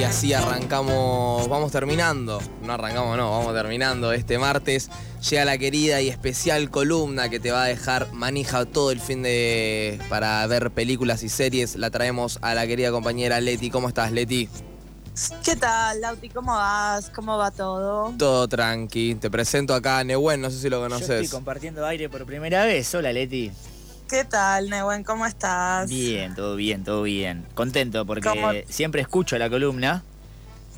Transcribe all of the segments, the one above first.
Y así arrancamos, vamos terminando, no arrancamos, no, vamos terminando este martes. Llega la querida y especial columna que te va a dejar manija todo el fin de para ver películas y series. La traemos a la querida compañera Leti. ¿Cómo estás, Leti? ¿Qué tal, Lauti? ¿Cómo vas? ¿Cómo va todo? Todo tranqui. Te presento acá a Nehuen, no sé si lo Yo conoces. estoy compartiendo aire por primera vez. Hola, Leti. ¿Qué tal, Newen? ¿Cómo estás? Bien, todo bien, todo bien. Contento porque ¿Cómo? siempre escucho la columna.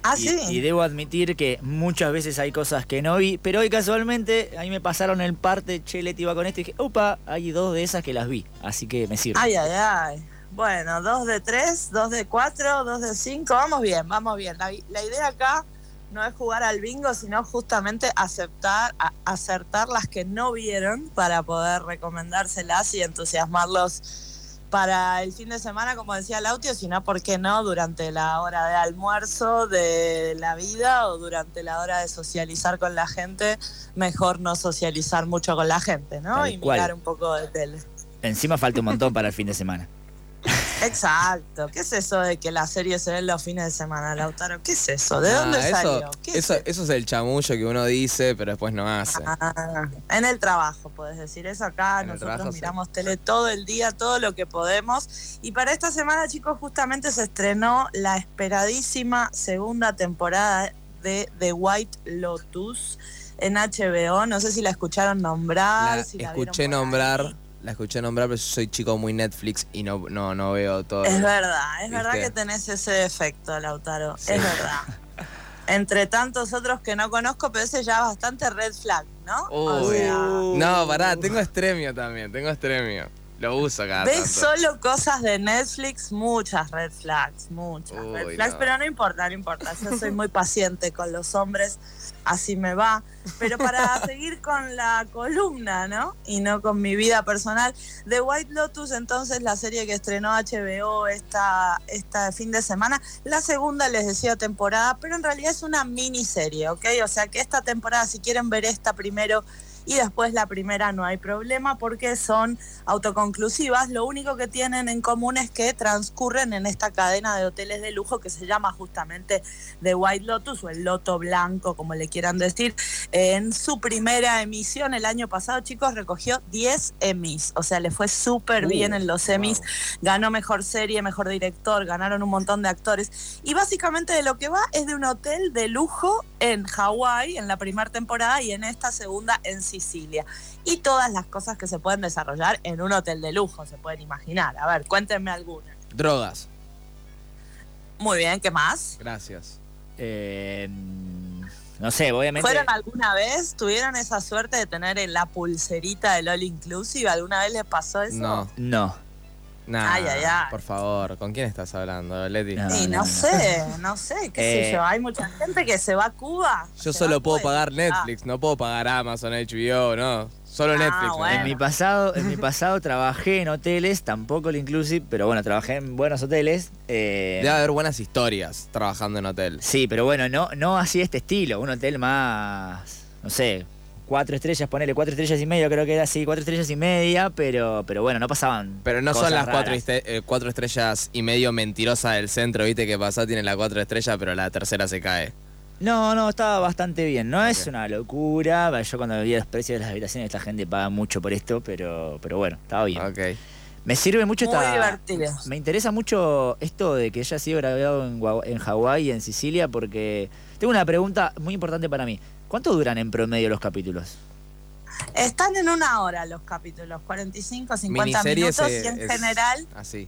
Ah, y, sí. y debo admitir que muchas veces hay cosas que no vi, pero hoy casualmente ahí me pasaron el parte, che, Leti va con esto y dije, opa, hay dos de esas que las vi, así que me sirve. Ay, ay, ay. Bueno, dos de tres, dos de cuatro, dos de cinco. Vamos bien, vamos bien. La, la idea acá no es jugar al bingo, sino justamente aceptar, a- acertar las que no vieron para poder recomendárselas y entusiasmarlos para el fin de semana, como decía Lautio, sino, ¿por qué no?, durante la hora de almuerzo de la vida o durante la hora de socializar con la gente, mejor no socializar mucho con la gente, ¿no? Tal y cual. mirar un poco de tele. Encima falta un montón para el fin de semana. Exacto. ¿Qué es eso de que la serie se ve los fines de semana, Lautaro? ¿Qué es eso? ¿De Ah, dónde eso, salió? ¿Qué eso, es eso es el chamullo que uno dice, pero después no hace. Ah, en el trabajo, puedes decir eso acá. En Nosotros sí. miramos tele todo el día, todo lo que podemos. Y para esta semana, chicos, justamente se estrenó la esperadísima segunda temporada de The White Lotus en HBO. No sé si la escucharon nombrar. La si la vieron escuché ahí. La escuché nombrar, pero yo soy chico muy Netflix y no, no, no veo todo. Es verdad, es verdad que tenés ese defecto, Lautaro. Sí. Es verdad. Entre tantos otros que no conozco, pero ese ya es bastante red flag, ¿no? O Uy. sea, No, pará, tengo estremio también, tengo estremio. Lo uso cada ves tanto. solo cosas de Netflix, muchas red flags, muchas Uy, red flags, no. pero no importa, no importa. Yo soy muy paciente con los hombres, así me va. Pero para seguir con la columna, ¿no? Y no con mi vida personal, The White Lotus, entonces la serie que estrenó HBO esta, esta fin de semana, la segunda les decía temporada, pero en realidad es una miniserie, ¿ok? O sea que esta temporada, si quieren ver esta primero y después la primera no hay problema porque son autoconclusivas. Lo único que tienen en común es que transcurren en esta cadena de hoteles de lujo que se llama justamente The White Lotus o el Loto Blanco, como le quieran decir. En su primera emisión el año pasado, chicos, recogió 10 Emmys. O sea, le fue súper Uh, bien en los Emmys. wow. Ganó mejor serie, mejor director, ganaron un montón de actores. Y básicamente de lo que va es de un hotel de lujo en Hawái en la primera temporada y en esta segunda en Sicilia. Y todas las cosas que se pueden desarrollar en un hotel de lujo, se pueden imaginar. A ver, cuéntenme alguna. Drogas, Muy bien, ¿qué más? gracias. Eh, no sé, obviamente. ¿Fueron alguna vez? ¿Tuvieron esa suerte de tener en la pulserita del All Inclusive? ¿Alguna vez les pasó eso? No, No. Nada. Ay, ay, ay. Por favor, ¿con quién estás hablando, Leti? No. No, no. sé, no sé, qué sé Eh, yo. Hay mucha gente que se va a Cuba. Yo solo puedo Cuba pagar Ah, Netflix, no puedo pagar Amazon, HBO, no. Solo Ah, Netflix. ¿no? bueno. En mi pasado, en mi pasado trabajé en hoteles, tampoco el inclusive, pero bueno, trabajé en buenos hoteles. eh, Debe haber buenas historias trabajando en hotel. Sí, pero bueno, no, no así este estilo. Un hotel más, no sé, cuatro estrellas, ponele cuatro estrellas y media, creo que era así, cuatro estrellas y media, pero, pero bueno, no pasaban. Pero no son las cuatro, este- eh, cuatro estrellas y medio mentirosas del centro, viste que pasó, tiene la cuatro estrellas, pero la tercera se cae. No, no, estaba bastante bien. No es una locura. Yo cuando vi los precios de las habitaciones, esta gente paga mucho por esto, pero, pero bueno, estaba bien. Me sirve mucho Muy esta. divertido. Me interesa mucho esto de que haya sido grabado en, en Hawái y en Sicilia, porque tengo una pregunta muy importante para mí. ¿Cuánto duran en promedio los capítulos? Están en una hora los capítulos, 45, 50 Miniseries minutos y en es general, Así.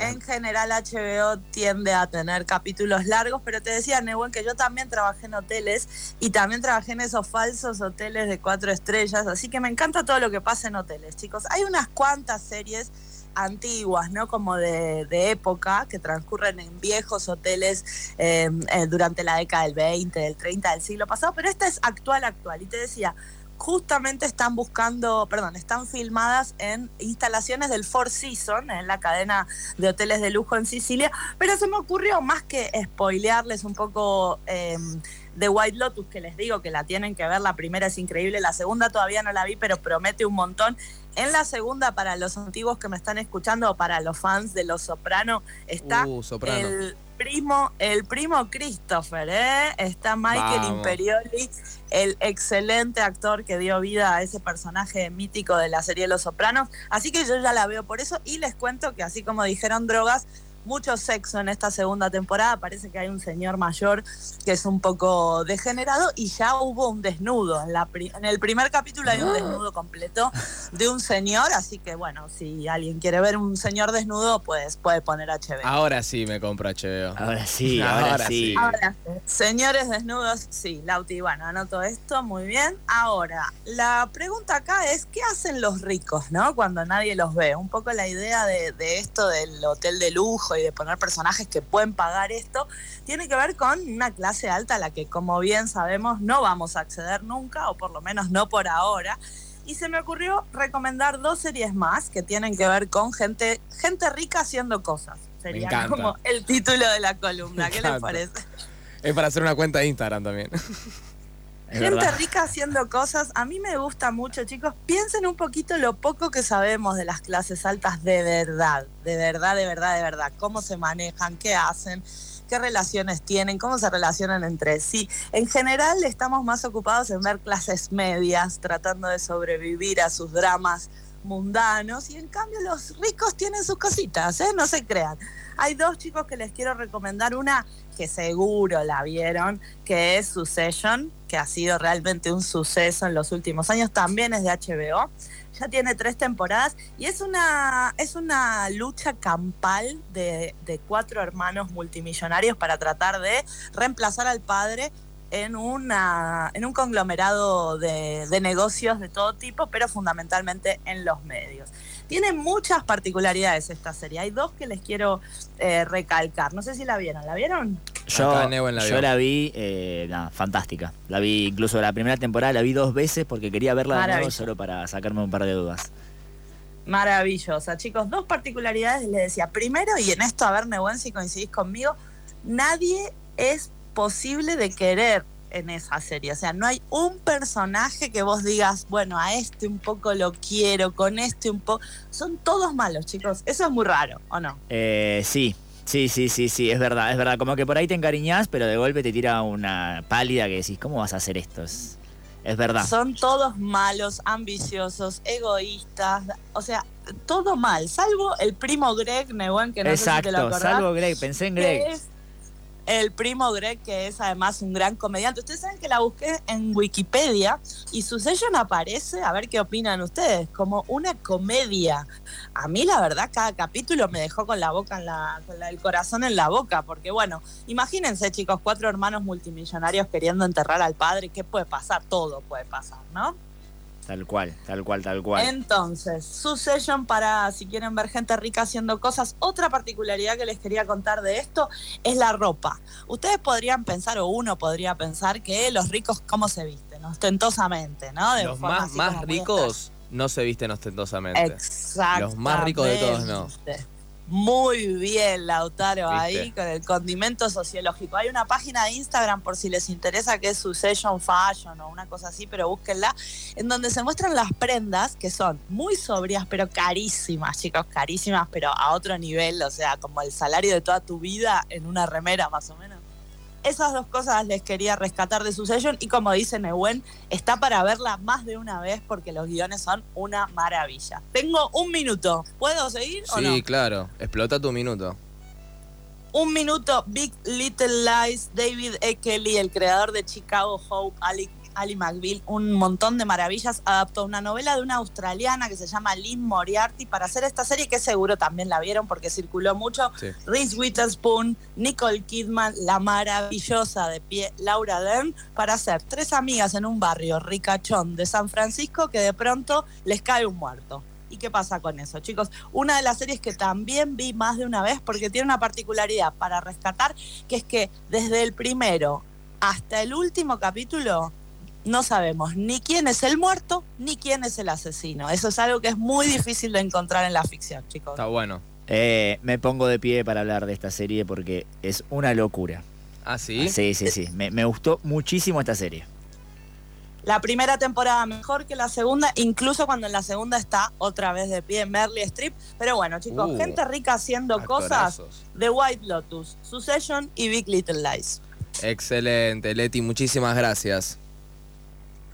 en general HBO tiende a tener capítulos largos, pero te decía, Nehuen, que yo también trabajé en hoteles y también trabajé en esos falsos hoteles de cuatro estrellas, así que me encanta todo lo que pasa en hoteles, chicos. Hay unas cuantas series antiguas, ¿no? Como de, época, que transcurren en viejos hoteles eh, eh, durante la década del 20, del 30 del siglo pasado, pero esta es actual, actual. Y te decía, justamente están buscando, perdón, están filmadas en instalaciones del Four Seasons, en la cadena de hoteles de lujo en Sicilia, pero se me ocurrió más que spoilearles un poco eh, de White Lotus, que les digo que la tienen que ver, la primera es increíble, la segunda todavía no la vi, pero promete un montón. En la segunda, para los antiguos que me están escuchando para los fans de Los Soprano, está Uh, Soprano. el primo, el primo Christopher, ¿eh? Está Michael Vamos. Imperioli, el excelente actor que dio vida a ese personaje mítico de la serie Los Sopranos. Así que yo ya la veo por eso y les cuento que así como dijeron drogas, mucho sexo en esta segunda temporada. Parece que hay un señor mayor que es un poco degenerado y ya hubo un desnudo. En, la pri- en el primer capítulo hay un desnudo completo de un señor, así que bueno, si alguien quiere ver un señor desnudo, pues puede poner HBO. Ahora sí me compro HBO. Ahora sí, ahora, Ahora sí. sí. Ahora, señores desnudos, sí, Lauti, bueno, anoto esto, muy bien. Ahora, la pregunta acá es, ¿qué hacen los ricos, no? Cuando nadie los ve. Un poco la idea de, de esto del hotel de lujo y de poner personajes que pueden pagar esto, tiene que ver con una clase alta a la que, como bien sabemos, no vamos a acceder nunca, o por lo menos no por ahora. Y se me ocurrió recomendar dos series más que tienen que ver con gente, gente rica haciendo cosas. Sería como el título de la columna. Me ¿Qué les parece? Es para hacer una cuenta de Instagram también. Es Gente verdad. rica haciendo cosas. A mí me gusta mucho, chicos. Piensen un poquito lo poco que sabemos de las clases altas de verdad. De verdad, de verdad, de verdad. Cómo se manejan, qué hacen, qué relaciones tienen, cómo se relacionan entre sí. En general estamos más ocupados en ver clases medias, tratando de sobrevivir a sus dramas mundanos. Y en cambio los ricos tienen sus cositas, ¿eh? No se crean. Hay dos chicos que les quiero recomendar. Una que seguro la vieron, que es Succession, que ha sido realmente un suceso en los últimos años, también es de HBO. Ya tiene tres temporadas y es una, es una lucha campal de, de cuatro hermanos multimillonarios para tratar de reemplazar al padre en, una, en un conglomerado de, de negocios de todo tipo, pero fundamentalmente en los medios. Tiene muchas particularidades esta serie. Hay dos que les quiero eh, recalcar. No sé si la vieron. ¿La vieron? Yo, la yo la vi, eh, fantástica. La vi incluso la primera temporada, la vi dos veces porque quería verla de nuevo solo para sacarme un par de dudas. Maravillosa, chicos. Dos particularidades les decía. Primero, y en esto, a ver, Nehuen, si coincidís conmigo, nadie es posible de querer en esa serie. O sea, no hay un personaje que vos digas, bueno, a este un poco lo quiero, con este un poco. Son todos malos, chicos. Eso es muy raro, ¿o no? Eh, sí, sí, sí, sí, sí, es verdad, es verdad. Como que por ahí te encariñás, pero de golpe te tira una pálida que decís, ¿cómo vas a hacer esto? Es, es verdad. Son todos malos, ambiciosos, egoístas. O sea, todo mal, salvo el primo Greg Nehuen, que no sé si te lo Exacto, acordás. salvo Greg, pensé en Greg. que es el primo Greg, que es además un gran comediante. Ustedes saben que la busqué en Wikipedia y su sello aparece, a ver qué opinan ustedes, como una comedia. A mí, la verdad, cada capítulo me dejó con la boca en la, con la- el corazón en la boca, porque bueno, imagínense, chicos, cuatro hermanos multimillonarios queriendo enterrar al padre, ¿qué puede pasar? Todo puede pasar, ¿no? Tal cual, tal cual, tal cual. Entonces, Succession para si quieren ver gente rica haciendo cosas. Otra particularidad que les quería contar de esto es la ropa. Ustedes podrían pensar, o uno podría pensar, que los ricos cómo se visten, ostentosamente, ¿no? De Los forma más, así más ricos no se visten ostentosamente. Exacto. Los más ricos de todos no. Muy bien, Lautaro, ¿Viste? ahí con el condimento sociológico. Hay una página de Instagram por si les interesa que es Succession Fashion o una cosa así, pero búsquenla, en donde se muestran las prendas que son muy sobrias, pero carísimas, chicos, carísimas, pero a otro nivel, o sea, como el salario de toda tu vida en una remera más o menos. Esas dos cosas les quería rescatar de Succession y como dice Nehuen, está para verla más de una vez porque los guiones son una maravilla. Tengo un minuto. ¿Puedo seguir o Sí, no? claro. Explota tu minuto. Un minuto, Big Little Lies, David E. Kelly, el creador de Chicago Hope, Ali, Ali McBeal, un montón de maravillas, adaptó una novela de una australiana que se llama Lynn Moriarty para hacer esta serie que seguro también la vieron porque circuló mucho. Sí. Reese Witherspoon, Nicole Kidman, la maravillosa de pie Laura Dern, para hacer tres amigas en un barrio ricachón de San Francisco que de pronto les cae un muerto. ¿Y qué pasa con eso, chicos? Una de las series que también vi más de una vez porque tiene una particularidad para rescatar, que es que desde el primero hasta el último capítulo no sabemos ni quién es el muerto ni quién es el asesino. Eso es algo que es muy difícil de encontrar en la ficción, chicos. Está bueno. Eh, me pongo de pie para hablar de esta serie porque es una locura. ¿Ah, sí? Sí, sí, sí. Me, me gustó muchísimo esta serie. la primera temporada mejor que la segunda, incluso cuando en la segunda está otra vez de pie Merly Strip. Pero bueno, chicos, Uh, gente rica haciendo cosas. The White Lotus, Succession y Big Little Lies. Excelente, Leti, muchísimas gracias.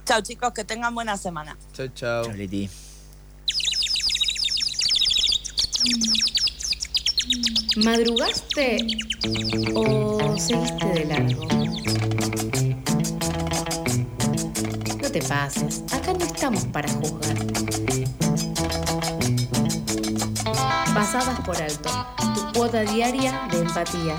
Chao chicos, que tengan buena semana. Chau, Leti. ¿Madrugaste o seguiste de largo? No te pases, acá no estamos para juzgar. Pasadas por alto, tu cuota diaria de empatía.